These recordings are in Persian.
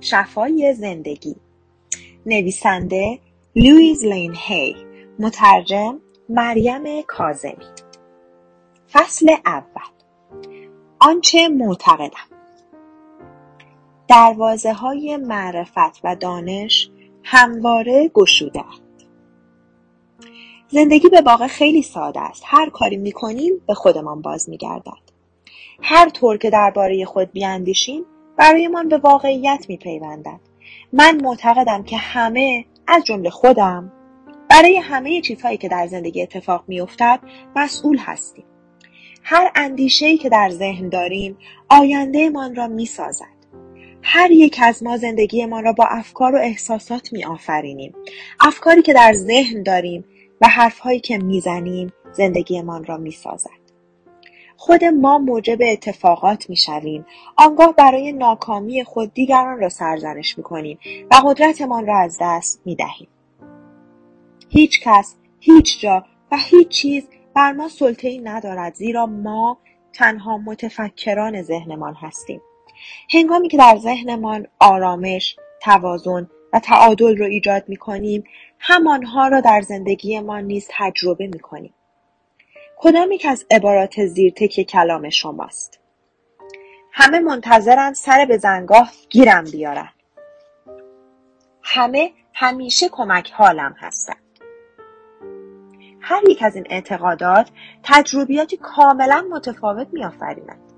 شفای زندگی. نویسنده لویز لین هی مترجم مریم کازمی فصل اول. آنچه معتقدم. دروازه های معرفت و دانش همواره گشوده زندگی به واقع خیلی ساده است. هر کاری می‌کنیم به خودمان باز میگردد. هر طور که درباره خود بیاندیشیم برایمان به واقعیت میپیوندد من معتقدم که همه از جمله خودم برای همه چیزهایی که در زندگی اتفاق میافتد مسئول هستیم هر اندیشهای که در ذهن داریم آیندهمان را می‌سازد هر یک از ما زندگیمان را با افکار و احساسات می آفرینیم. افکاری که در ذهن داریم و حرفهایی که می‌زنیم زندگیمان را می‌سازد. خود ما موجب اتفاقات می‌شویم. آنگاه برای ناکامی خود دیگران را سرزنش می‌کنیم و قدرتمان را از دست می‌دهیم. هیچ کس هیچ جا و هیچ چیز بر ما سلطه ای ندارد زیرا ما تنها متفکران ذهنمان هستیم. هنگامی که در ذهنمان آرامش توازن و تعادل را ایجاد می کنیم همانها را در زندگیمان نیز تجربه می کنیم کدام یک از عبارات زیر تک کلام شماست؟ همه منتظرند سر به زنگاه گیرم بیارن. همه همیشه کمک حالم هستند هر یک از این اعتقادات تجربیاتی کاملا متفاوت میآفرینند.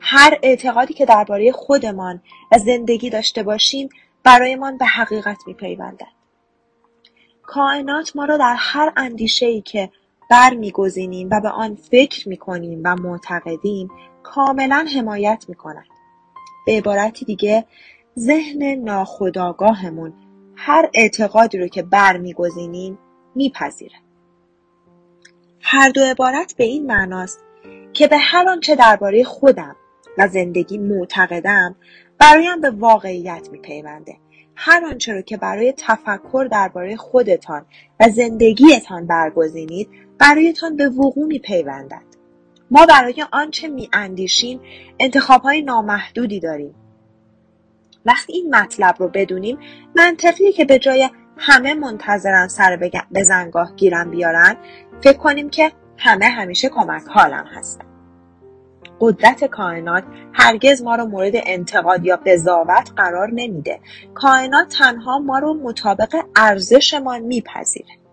هر اعتقادی که درباره خودمان و زندگی داشته باشیم برایمان به حقیقت میپیوندد. کائنات ما را در هر ای که برمیگزینیم و به آن فکر می‌کنیم و معتقدیم کاملا حمایت می‌کند. به عبارتی دیگه ذهن ناخودآگاهمون هر اعتقادی رو که برمیگزینیم میپذیره. هر دو عبارت به این معناست که به هر آنچه درباره خودم و زندگی معتقدم برایم به واقعیت میپیونده. هر آنچه را که برای تفکر درباره خودتان و زندگیتان برگزینید برایتان به وقوع میپیوندد. ما برای آنچه میاندیشیم انتخابهای نامحدودی داریم. وقتی این مطلب رو بدونیم منطقیه که به جای همه منتظرن سر به زنگاه گیرم بیارن فکر کنیم که همه همیشه کمک حالم هستن. قدرت کائنات هرگز ما رو مورد انتقاد یا قضاوت قرار نمیده. کائنات تنها ما رو مطابق ارزشمان میپذیره.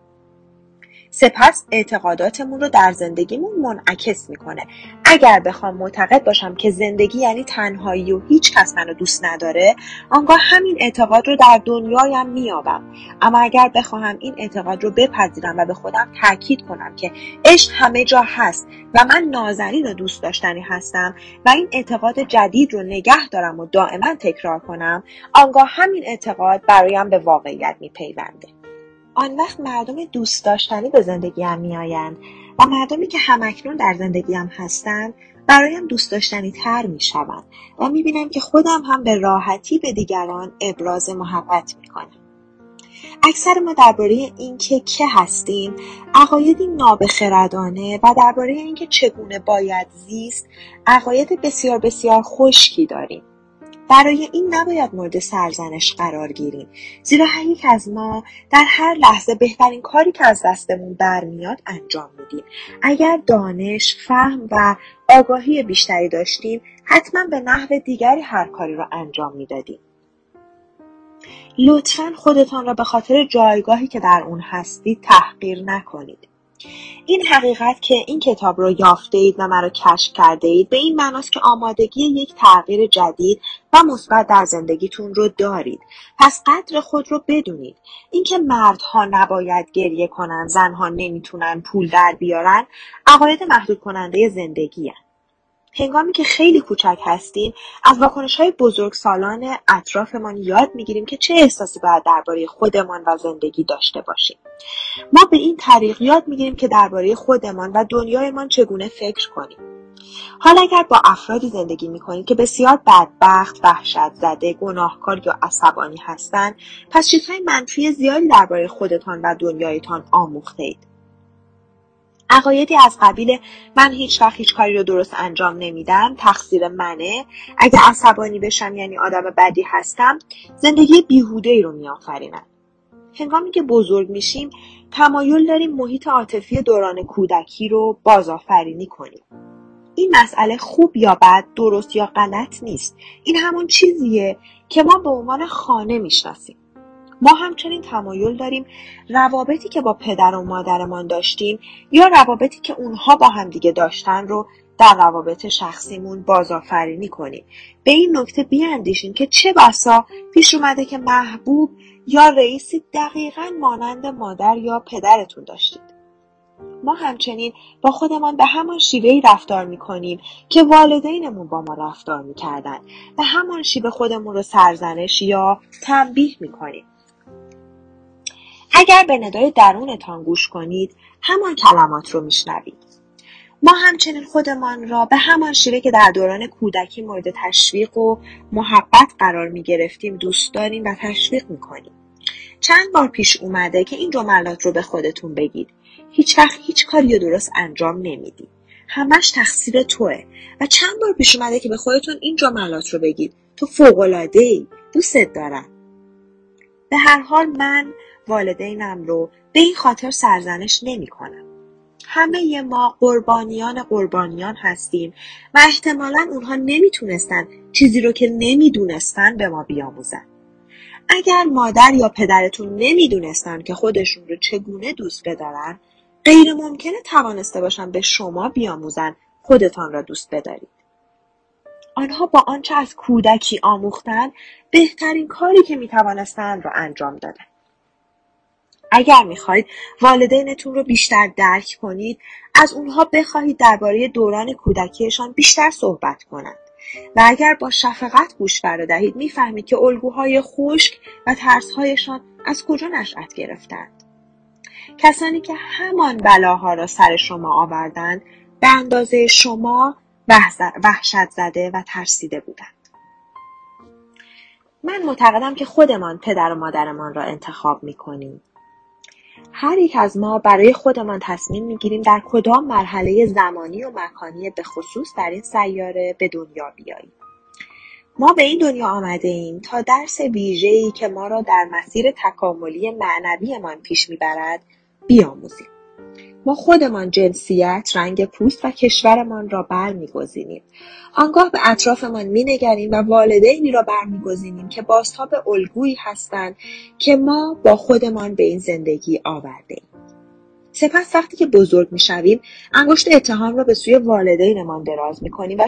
سپس اعتقاداتمون رو در زندگیمون منعکس می‌کنه. اگر بخوام معتقد باشم که زندگی یعنی تنهایی و هیچ کس منو دوست نداره آنگاه همین اعتقاد رو در دنیایم میابم اما اگر بخواهم این اعتقاد رو بپذیرم و به خودم تاکید کنم که عشق همه جا هست و من نازنین و دوست داشتنی هستم و این اعتقاد جدید رو نگه دارم و دائما تکرار کنم آنگاه همین اعتقاد برایم به واقعیت میپیونده. آن وقت مردم دوست داشتنی به زندگیم میآیند و مردمی که همکنون در زندگیم هستند برایم دوست داشتنی تر می شوند و می بینم که خودم هم به راحتی به دیگران ابراز محبت می کنم. اکثر ما درباره اینکه که هستیم عقایدی نابخردانه و درباره اینکه چگونه باید زیست عقاید بسیار بسیار خشکی داریم برای این نباید مورد سرزنش قرار گیریم. زیرا هر یک از ما در هر لحظه بهترین کاری که از دستمون برمیاد انجام میدیم. اگر دانش فهم و آگاهی بیشتری داشتیم حتما به نحو دیگری هر کاری را انجام می‌دادیم. لطفا خودتان را به خاطر جایگاهی که در اون هستید تحقیر نکنید. این حقیقت که این کتاب رو یافته اید و مرا کشف کرده اید به این معناست که آمادگی یک تغییر جدید و مثبت در زندگیتون رو دارید پس قدر خود رو بدونید اینکه مردها نباید گریه کنن زنها نمی‌تونن پول در بیارن عقاید محدود کننده زندگی هن. هنگامی که خیلی کوچک هستیم از واکنش های بزرگ سالان اطرافمان یاد می‌گیریم که چه احساسی باید درباره خودمان و زندگی داشته باشیم. ما به این طریق یاد می‌گیریم که درباره خودمان و دنیایمان چگونه فکر کنیم. حالا اگر با افرادی زندگی می‌کنید که بسیار بدبخت وحشت زده گناهکار یا عصبانی هستند پس چیزهای منفی زیادی درباره خودتان و دنیایتان آموخته اید عقایدی از قبیل من هیچ وقت هیچ کاری رو درست انجام نمیدم. تقصیر منه. اگه عصبانی بشم یعنی آدم بدی هستم زندگی بیهوده ای رو میآفرینن هنگامی که بزرگ میشیم تمایل داریم محیط عاطفی دوران کودکی رو بازآفرینی کنیم. این مسئله خوب یا بد درست یا غلط نیست. این همون چیزیه که ما به عنوان خانه می‌شناسیم. ما همچنین تمایل داریم روابطی که با پدر و مادرمان داشتیم یا روابطی که اونها با همدیگه داشتن رو در روابط شخصیمون بازآفرینی کنیم. به این نکته بیاندیشیم که چه بسا پیش اومده که محبوب یا رئیسی دقیقا مانند مادر یا پدرتون داشتید. ما همچنین با خودمان به همان شیوهی رفتار می‌کنیم که والدینمون با ما رفتار می‌کردن. به همان شیوه خودمون رو سرزنش یا تنبیه می‌کنیم. اگر به ندای درونتان گوش کنید همان کلمات رو میشنوید ما همچنین خودمان را به همان شیوه که در دوران کودکی مورد تشویق و محبت قرار می گرفتیم دوست داریم و تشویق می کنیم. چند بار پیش اومده که این جملات رو به خودتون بگید. هیچ وقت هیچ کاری رو درست انجام نمیدی. همش تقصیر توه و چند بار پیش اومده که به خودتون این جملات رو بگید. تو فوقلاده ای. دوستت دارم. به هر حال من والدینم رو به این خاطر سرزنش نمی کنم. همه ما قربانیان قربانیان هستیم و احتمالا اونها نمی‌تونستن چیزی رو که نمی‌دونستن به ما بیاموزن. اگر مادر یا پدرتون نمی‌دونستن که خودشون رو چگونه دوست بدارن غیر ممکنه توانسته باشن به شما بیاموزن خودتان را دوست بدارید. آنها با آنچه از کودکی آموختن بهترین کاری که می‌توانستند را انجام دادن. اگر می‌خواهید والدینتون رو بیشتر درک کنید از اونها بخواهید درباره دوران کودکیشان بیشتر صحبت کنند و اگر با شفقت گوش دهید می‌فهمید که الگوهای خشک و ترسهایشان از کجا نشأت گرفتند کسانی که همان بلاها را سر شما آوردند به اندازه شما وحشت زده و ترسیده بودند من معتقدم که خودمان پدر و مادرمان را انتخاب می‌کنیم هر یک از ما برای خودمان تصمیم می‌گیریم در کدام مرحله زمانی و مکانی به خصوص در این سیاره به دنیا بیاییم. ما به این دنیا آمده ایم تا درس ویژه‌ای که ما را در مسیر تکاملی معنویمان پیش می‌برد بیاموزیم. ما خودمان جنسیت، رنگ پوست و کشورمان را برمیگزینیم. آنگاه به اطرافمان مینگریم و والدینی را برمیگزینیم که بازتاب الگویی هستند که ما با خودمان به این زندگی آوردهایم. سپس وقتی که بزرگ می‌شویم انگشت اتهام را به سوی والدینمان دراز می‌کنیم و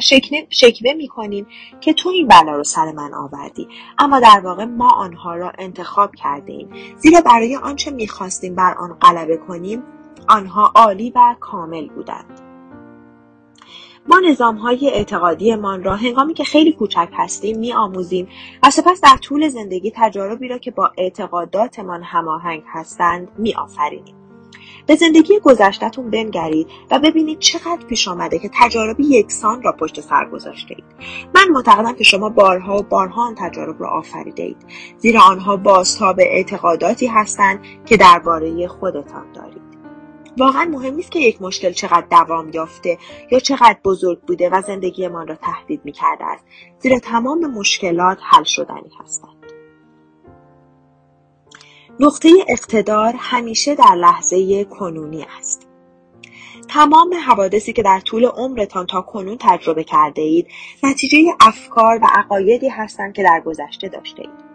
شکوه می‌کنیم که تو این بلا رو سر من آوردی اما در واقع ما آنها را انتخاب کرده ایم زیرا برای آنچه می‌خواستیم بر آن غلبه کنیم آنها عالی و کامل بودند. ما نظام های اعتقادیمان را هنگامی که خیلی کوچک هستیم می آموزیم و سپس در طول زندگی تجاربی را که با اعتقاداتمان هماهنگ هستند می آفرینیم. به زندگی گذشتهتون بنگرید و ببینید چقدر پیش آمده که تجارب یکسان را پشت سر گذاشته اید. من معتقدم که شما بارها و بارها آن تجارب را آفریده اید زیرا آنها بازتاب اعتقاداتی هستند که درباره خودتان دارید. واقعا مهم نیست که یک مشکل چقدر دوام یافته یا چقدر بزرگ بوده و زندگیمان را تهدید می‌کرده است. زیرا تمام مشکلات حل شدنی هستند. نقطه اقتدار همیشه در لحظه کنونی است. تمام حوادثی که در طول عمرتان تا کنون تجربه کرده اید نتیجه افکار و عقایدی هستند که در گذشته داشته اید.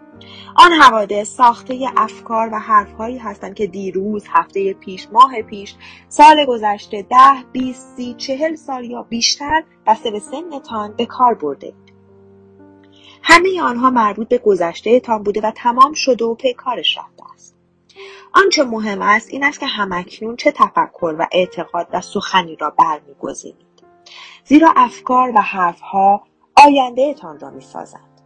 آن حوادث ساخته افکار و حرفهایی هستند که دیروز هفته پیش ماه پیش سال گذشته ده بیست سی چهل سال یا بیشتر بسته به سنتان به کار برده. همه آنها مربوط به گذشته تان بوده و تمام شده و پیکارش رفته است. آنچه مهم است این است که همکنون چه تفکر و اعتقاد و سخنی را برمیگزینید. زیرا افکار و حرفها آینده تان را می‌سازند.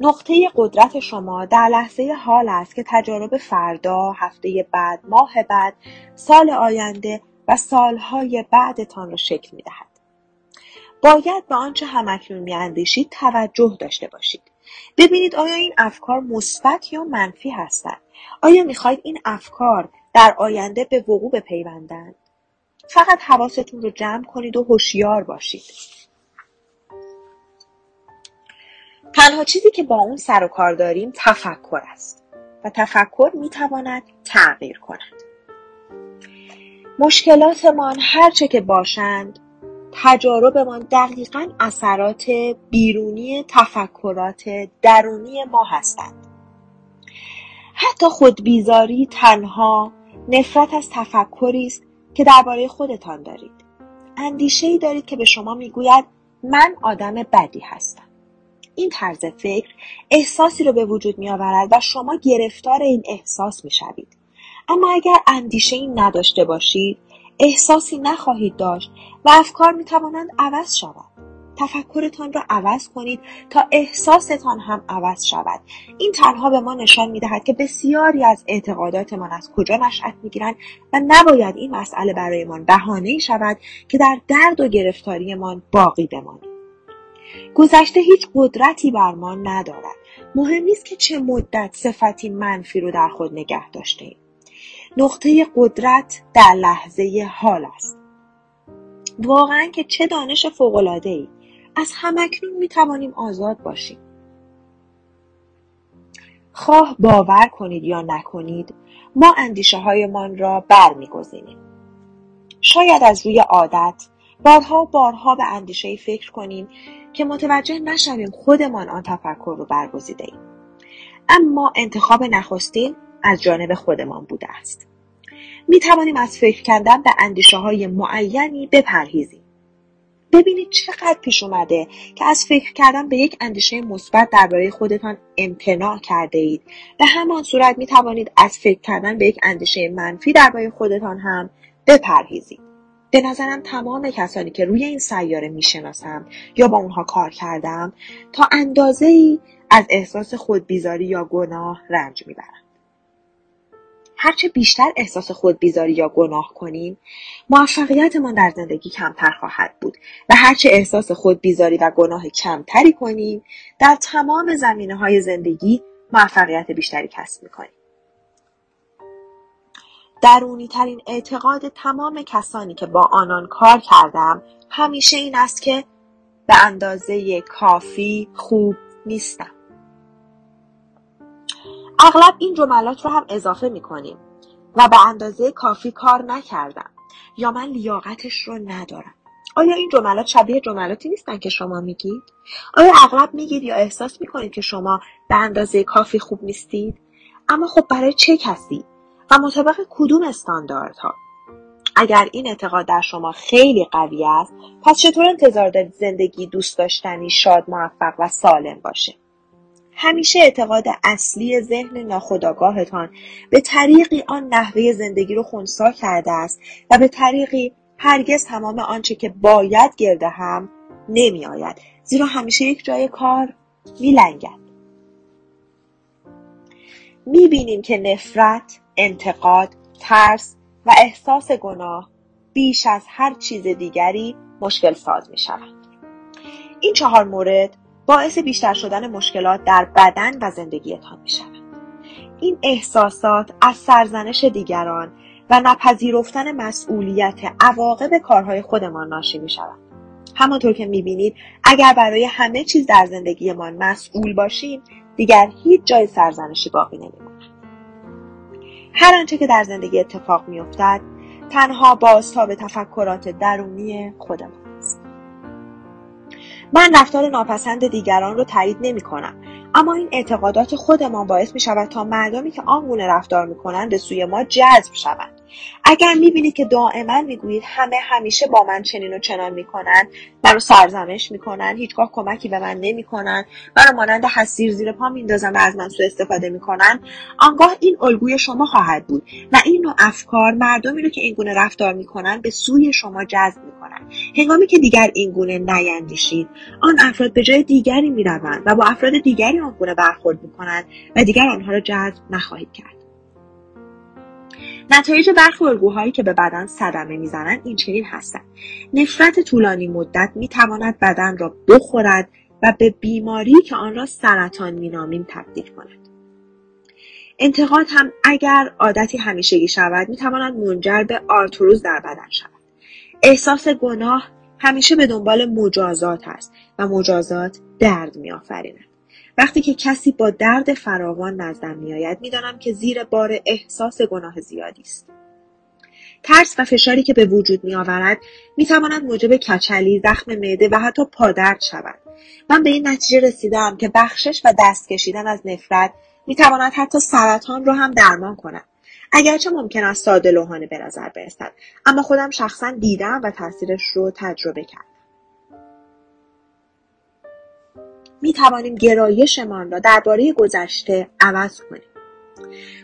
نقطه قدرت شما در لحظه حال است که تجارب فردا، هفته بعد، ماه بعد، سال آینده و سالهای بعدتان را شکل می دهد. باید به آنچه همکنون میاندیشید توجه داشته باشید. ببینید آیا این افکار مثبت یا منفی هستند. آیا می‌خواهید این افکار در آینده به وقوع بپیوندند فقط حواستون رو جمع کنید و هوشیار باشید تنها چیزی که با اون سر و کار داریم تفکر است و تفکر می‌تواند تغییر کند. مشکلاتمان هرچه که باشند تجاربمان دقیقا اثرات بیرونی تفکرات درونی ما هستند. حتی خودبیزاری تنها نفرت از تفکری است که درباره خودتان دارید. اندیشه ای دارید که به شما می‌گوید من آدم بدی هستم. این طرز فکر احساسی رو به وجود می آورد و شما گرفتار این احساس می شوید. اما اگر اندیشه این نداشته باشید احساسی نخواهید داشت و افکار می توانند عوض شود. تفکرتان را عوض کنید تا احساستان هم عوض شود این تنها به ما نشان می دهد که بسیاری از اعتقاداتمان از کجا نشأت می گیرند و نباید این مسئله برایمان بهانه شود که در درد و گرفتاریمان باقی بمانیم گذشته هیچ قدرتی بر ما ندارد. مهم نیست که چه مدت صفتی منفی رو در خود نگه داشته ایم. نقطه قدرت در لحظه حال است. واقعا که چه دانش فوقالعاده ای از همکنون می توانیم آزاد باشیم. خواه باور کنید یا نکنید ما اندیشه هایمان را برمیگزینیم. شاید از روی عادت بارها بارها به اندیشه فکر کنیم که متوجه نشویم خودمان آن تفکر رو برگزیده ایم. اما انتخاب نخستین از جانب خودمان بوده است. می توانیم از فکر کردن به اندیشه های معینی بپرهیزیم. ببینید چقدر پیش اومده که از فکر کردن به یک اندیشه مثبت درباره خودتان امتناع کرده اید به همان صورت می توانید از فکر کردن به یک اندیشه منفی درباره خودتان هم بپرهیزید به نظرم تمام کسانی که روی این سیاره می‌شناسم یا با اونها کار کردم تا اندازه ای از احساس خودبیزاری یا گناه رنج می‌برند. هرچه بیشتر احساس خودبیزاری یا گناه کنیم موفقیتمان در زندگی کمتر خواهد بود و هرچه احساس خودبیزاری و گناه کمتری کنیم در تمام زمینه های زندگی موفقیت بیشتری کسب می‌کنیم درونی ترین اعتقاد تمام کسانی که با آنان کار کردم همیشه این است که به اندازه کافی خوب نیستم. اغلب این جملات رو هم اضافه می کنیم و به اندازه کافی کار نکردم یا من لیاقتش رو ندارم. آیا این جملات شبیه جملاتی نیستن که شما میگید؟ آیا اغلب میگید یا احساس می‌کنید که شما به اندازه کافی خوب نیستید؟ اما خب برای چه کسی؟ و مطابق کدوم استانداردها؟ اگر این اعتقاد در شما خیلی قوی است پس چطور انتظار دارید زندگی دوست داشتنی شاد موفق و سالم باشه؟ همیشه اعتقاد اصلی ذهن ناخودآگاهتان به طریقی آن نحوه زندگی رو خونسا کرده است و به طریقی هرگز تمام آنچه که باید گرده هم نمی آید زیرا همیشه یک جای کار می لنگد. می بینیم که نفرت، انتقاد، ترس و احساس گناه بیش از هر چیز دیگری مشکل ساز می شود. این چهار مورد باعث بیشتر شدن مشکلات در بدن و زندگیتان می شود. این احساسات از سرزنش دیگران و نپذیرفتن مسئولیت عواقب کارهای خودمان ناشی می شود. همانطور که می بینید اگر برای همه چیز در زندگیمان مسئول باشیم دیگر هیچ جای سرزنشی باقی نمی هر آنچه که در زندگی اتفاق میافتد تنها بازتاب تفکرات درونی خودمان است. من رفتار ناپسند دیگران رو تایید نمی کنم اما این اعتقادات خودمان باعث می شود تا مردمی که آنگونه رفتار می کنند به سوی ما جذب شوند. اگر می‌بینید که دائما می‌گویید همه همیشه با من چنین و چنان می‌کنند رو سرزمش می‌کنن هیچگاه کمکی به من نمی‌کنن رو مانند حسیر زیر پا میندازن و از من سوء استفاده می‌کنن آنگاه این الگوی شما خواهد بود. و این نوع افکار مردمی رو که این گونه رفتار می‌کنن به سوی شما جذب می‌کنن. هنگامی که دیگر این گونه نیندیشید آن افراد به جای دیگری می‌روند و با افراد دیگری آن گونه برخورد می‌کنند و دیگر آنها را جذب نخواهید کرد. نتایج برخی الگوهایی که به بدن صدمه می‌زنند این چنین هستند نفرت طولانی مدت می‌تواند بدن را بخورد و به بیماری که آن را سرطان مینامیم تبدیل کند. انتقاد هم اگر عادتی همیشگی شود می‌تواند منجر به آرتروز در بدن شود. احساس گناه همیشه به دنبال مجازات است و مجازات درد میآفریند. وقتی که کسی با درد فراوان نزدم میآید می‌دانم که زیر بار احساس گناه زیادی است ترس و فشاری که به وجود می آورد می تواند موجب کچلی، زخم معده و حتی پادرد شود. من به این نتیجه رسیدم که بخشش و دست کشیدن از نفرت می تواند حتی سرطان را هم درمان کند. اگرچه ممکن است ساده لوحانه به نظر برسد اما خودم شخصا دیدم و تاثیرش رو تجربه کردم می توانیم گرایشمان را درباره گذشته عوض کنیم.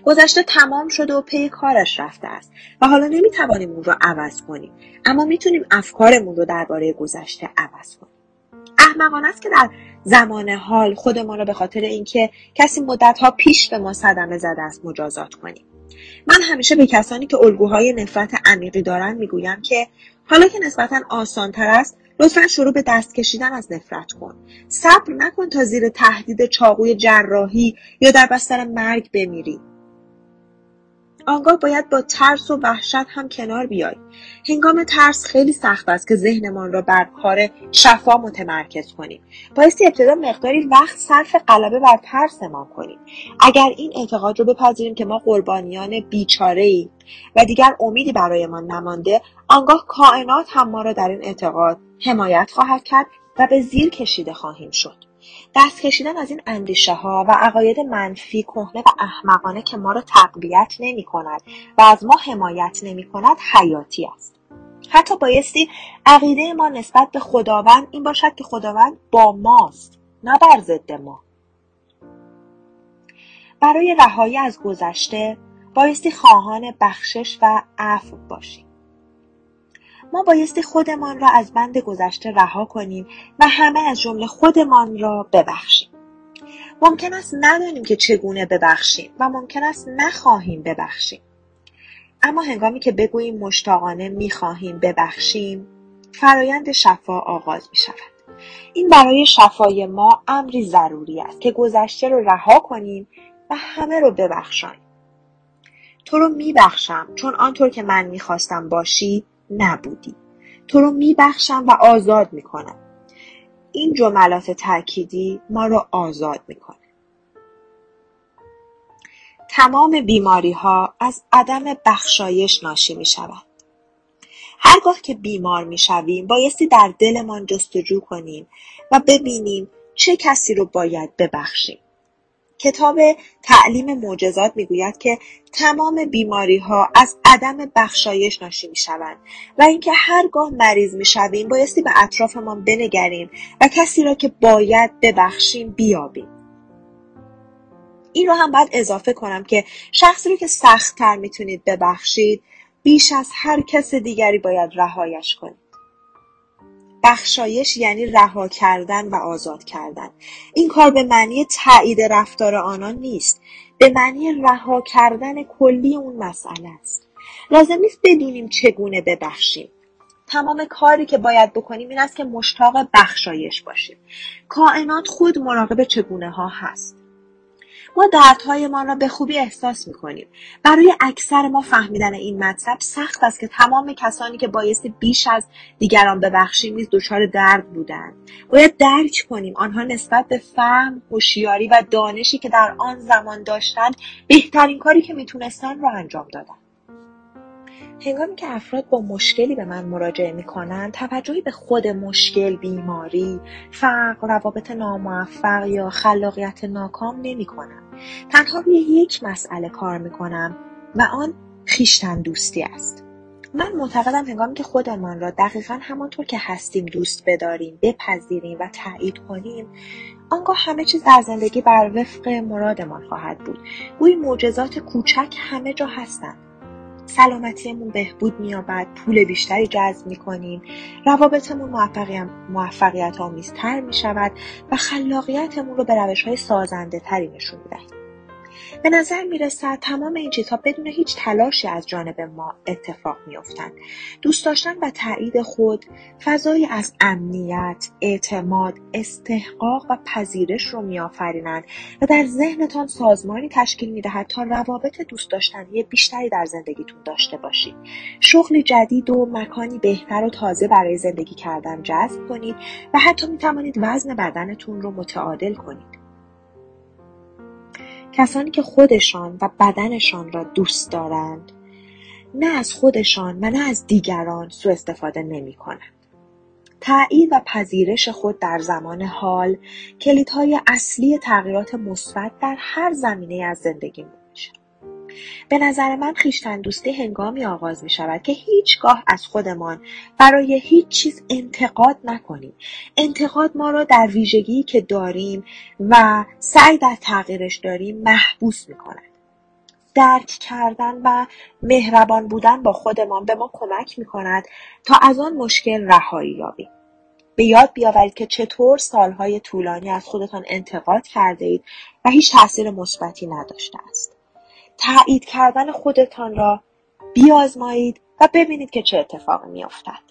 گذشته تمام شده و پی کارش رفته است و حالا نمی توانیم اون را عوض کنیم اما می‌تونیم افکارمون رو درباره گذشته عوض کنیم. احمقانه است که در زمان حال خودمان را به خاطر اینکه کسی مدتها پیش به ما صدمه زده است مجازات کنیم. من همیشه به کسانی که الگوهای نفرت عمیقی دارند می‌گویم که حالا که نسبتا آسانتر است لطفا شروع به دست کشیدن از نفرت کن. صبر نکن تا زیر تهدید چاقوی جراحی یا در بستر مرگ بمیری. آنگاه باید با ترس و وحشت هم کنار بیای. هنگام ترس خیلی سخت است که ذهنمان را بر کار شفا متمرکز کنیم. بایستی ابتدا مقداری وقت صرف غلبه بر ترسمان کنیم. اگر این اعتقاد رو بپذیریم که ما قربانیان بیچاره ای و دیگر امیدی برایمان نمانده آنگاه کائنات هم ما را در این اعتقاد حمایت خواهد کرد و به زیر کشیده خواهیم شد. دست کشیدن از این اندیشه ها و عقاید منفی کهنه و احمقانه که ما را تقویت نمی کند و از ما حمایت نمی کند حیاتی است. حتی بایستی عقیده ما نسبت به خداوند این باشد که خداوند با ماست نه بر ضد ما. برای رهایی از گذشته بایستی خواهان بخشش و عفو باشیم. ما بایستی خودمان را از بند گذشته رها کنیم و همه از جمله خودمان را ببخشیم. ممکن است ندانیم که چگونه ببخشیم و ممکن است نخواهیم ببخشیم. اما هنگامی که بگوییم مشتاقانه می‌خواهیم ببخشیم فرایند شفا آغاز می شود. این برای شفای ما امری ضروری است که گذشته رو رها کنیم و همه رو ببخشانیم. تو رو میبخشم چون آنطور که من می‌خواستم باشی نبودی تو رو میبخشم و آزاد می‌کنم این جملات تأکیدی ما رو آزاد می‌کنه تمام بیماری ها از عدم بخشایش ناشی می شود. هرگاه که بیمار می شویم بایستی در دلمان جستجو کنیم و ببینیم چه کسی رو باید ببخشیم. کتاب تعلیم معجزات می‌گوید که تمام بیماری ها از عدم بخشایش ناشی می شوند و اینکه هرگاه مریض می شویم بایستی به اطرافمان بنگریم و کسی را که باید ببخشیم بیابیم. این رو هم باید اضافه کنم که شخصی رو که سختتر می‌تونید ببخشید بیش از هر کس دیگری باید رهایش کنید. بخشایش یعنی رها کردن و آزاد کردن. این کار به معنی تایید رفتار آنان نیست. به معنی رها کردن کلی اون مسئله است. لازم نیست بدونیم چگونه ببخشیم. تمام کاری که باید بکنیم این است که مشتاق بخشایش باشیم. کائنات خود مراقب چگونه ها هست. ما دردهایمان را به خوبی احساس می‌کنیم. برای اکثر ما فهمیدن این مطلب سخت است که تمام کسانی که بایستی بیش از دیگران ببخشیم نیز دچار درد بودند. باید درک کنیم آنها نسبت به فهم هوشیاری و دانشی که در آن زمان داشتند بهترین کاری که می‌تونستند را انجام دادند. هنگامی که افراد با مشکلی به من مراجعه می کنند توجهی به خود مشکل بیماری فقر روابط ناموفق یا خلاقیت ناکام نمی کنم تنها روی یک مسئله کار می کنم و آن خیشتن دوستی است. من معتقدم هنگامی که خودمان را دقیقا همانطور که هستیم دوست بداریم بپذیریم و تایید کنیم آنگاه همه چیز در زندگی بر وفق مرادمان خواهد بود. گویی معجزات کوچک همه جا هستند. سلامتیمون بهبود مییابد پول بیشتری جذب می‌کنیم روابطمون موفقیت آمیزتر می‌شود و خلاقیتمون رو به روش های سازنده تری نشون می‌دهیم. به نظر می‌رسد تمام این چیزها بدون هیچ تلاشی از جانب ما اتفاق میافتند. دوست داشتن و تایید خود فضایی از امنیت اعتماد استحقاق و پذیرش رو میآفرینند و در ذهنتان سازمانی تشکیل می‌دهد تا روابط دوست داشتنی بیشتری در زندگیتون داشته باشید. شغلی جدید و مکانی بهتر و تازه برای زندگی کردن جذب کنید و حتی می توانید وزن بدنتون رو متعادل کنید. کسانی که خودشان و بدنشان را دوست دارند نه از خودشان و نه از دیگران سوء استفاده نمی کنند. تایید و پذیرش خود در زمان حال کلیدهای اصلی تغییرات مثبت در هر زمینه از زندگی میشه. به نظر من خیشتن دوستی هنگامی آغاز می شود که هیچگاه از خودمان برای هیچ چیز انتقاد نکنیم. انتقاد ما را در ویژگی که داریم و سعی در تغییرش داریم محبوس می کند. درک کردن و مهربان بودن با خودمان به ما کمک می کند تا از آن مشکل رهایی یابیم. به یاد بیاورید که چطور سالهای طولانی از خودتان انتقاد کرده اید و هیچ تاثیر مثبتی نداشته است. تایید کردن خودتان را بیازمایید و ببینید که چه اتفاقی میافتد.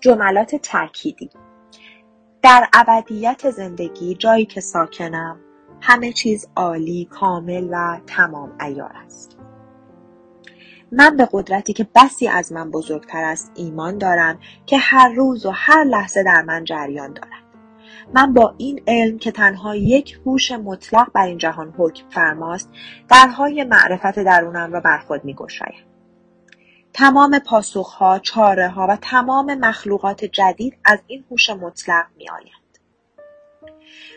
جملات تأکیدی در ابدیت زندگی جایی که ساکنم همه چیز عالی کامل و تمام ایار است. من به قدرتی که بسی از من بزرگتر است ایمان دارم که هر روز و هر لحظه در من جریان دارد. من با این علم که تنها یک هوش مطلق بر این جهان حکم فرماست درهای معرفت درونم را بر خود میگشایم. تمام پاسخها چاره ها و تمام مخلوقات جدید از این هوش مطلق میآیند.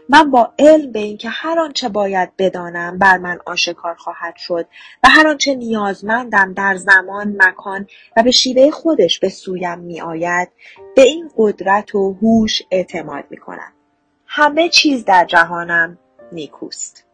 من با علم به اینکه هر آنچه باید بدانم بر من آشکار خواهد شد و هر آنچه نیازمندم در زمان مکان و به شیوه خودش به سویم میآید به این قدرت و هوش اعتماد می کنم. همه چیز در جهانم نیکوست.